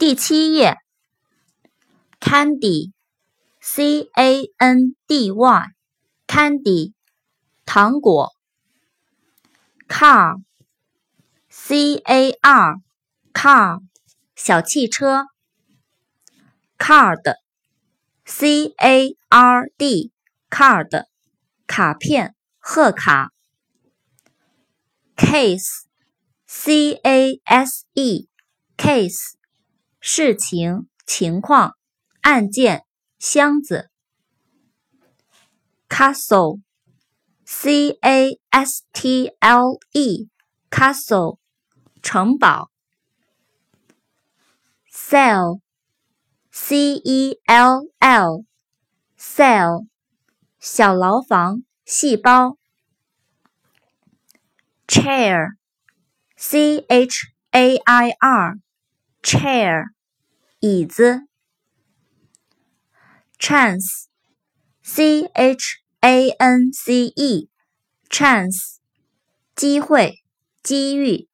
第七页，candy，c a n d y，candy，糖果。car，c a r，car，小汽车。card，c a r d，card，卡片、贺卡。case，c a s e，case。事情、情况、案件、箱子。castle，c a s t l e，castle，城堡。cell，c e l l，cell，小牢房、细胞。chair、c h a i r Chair，。椅子，chance，c h a n c e，chance，机会，机遇。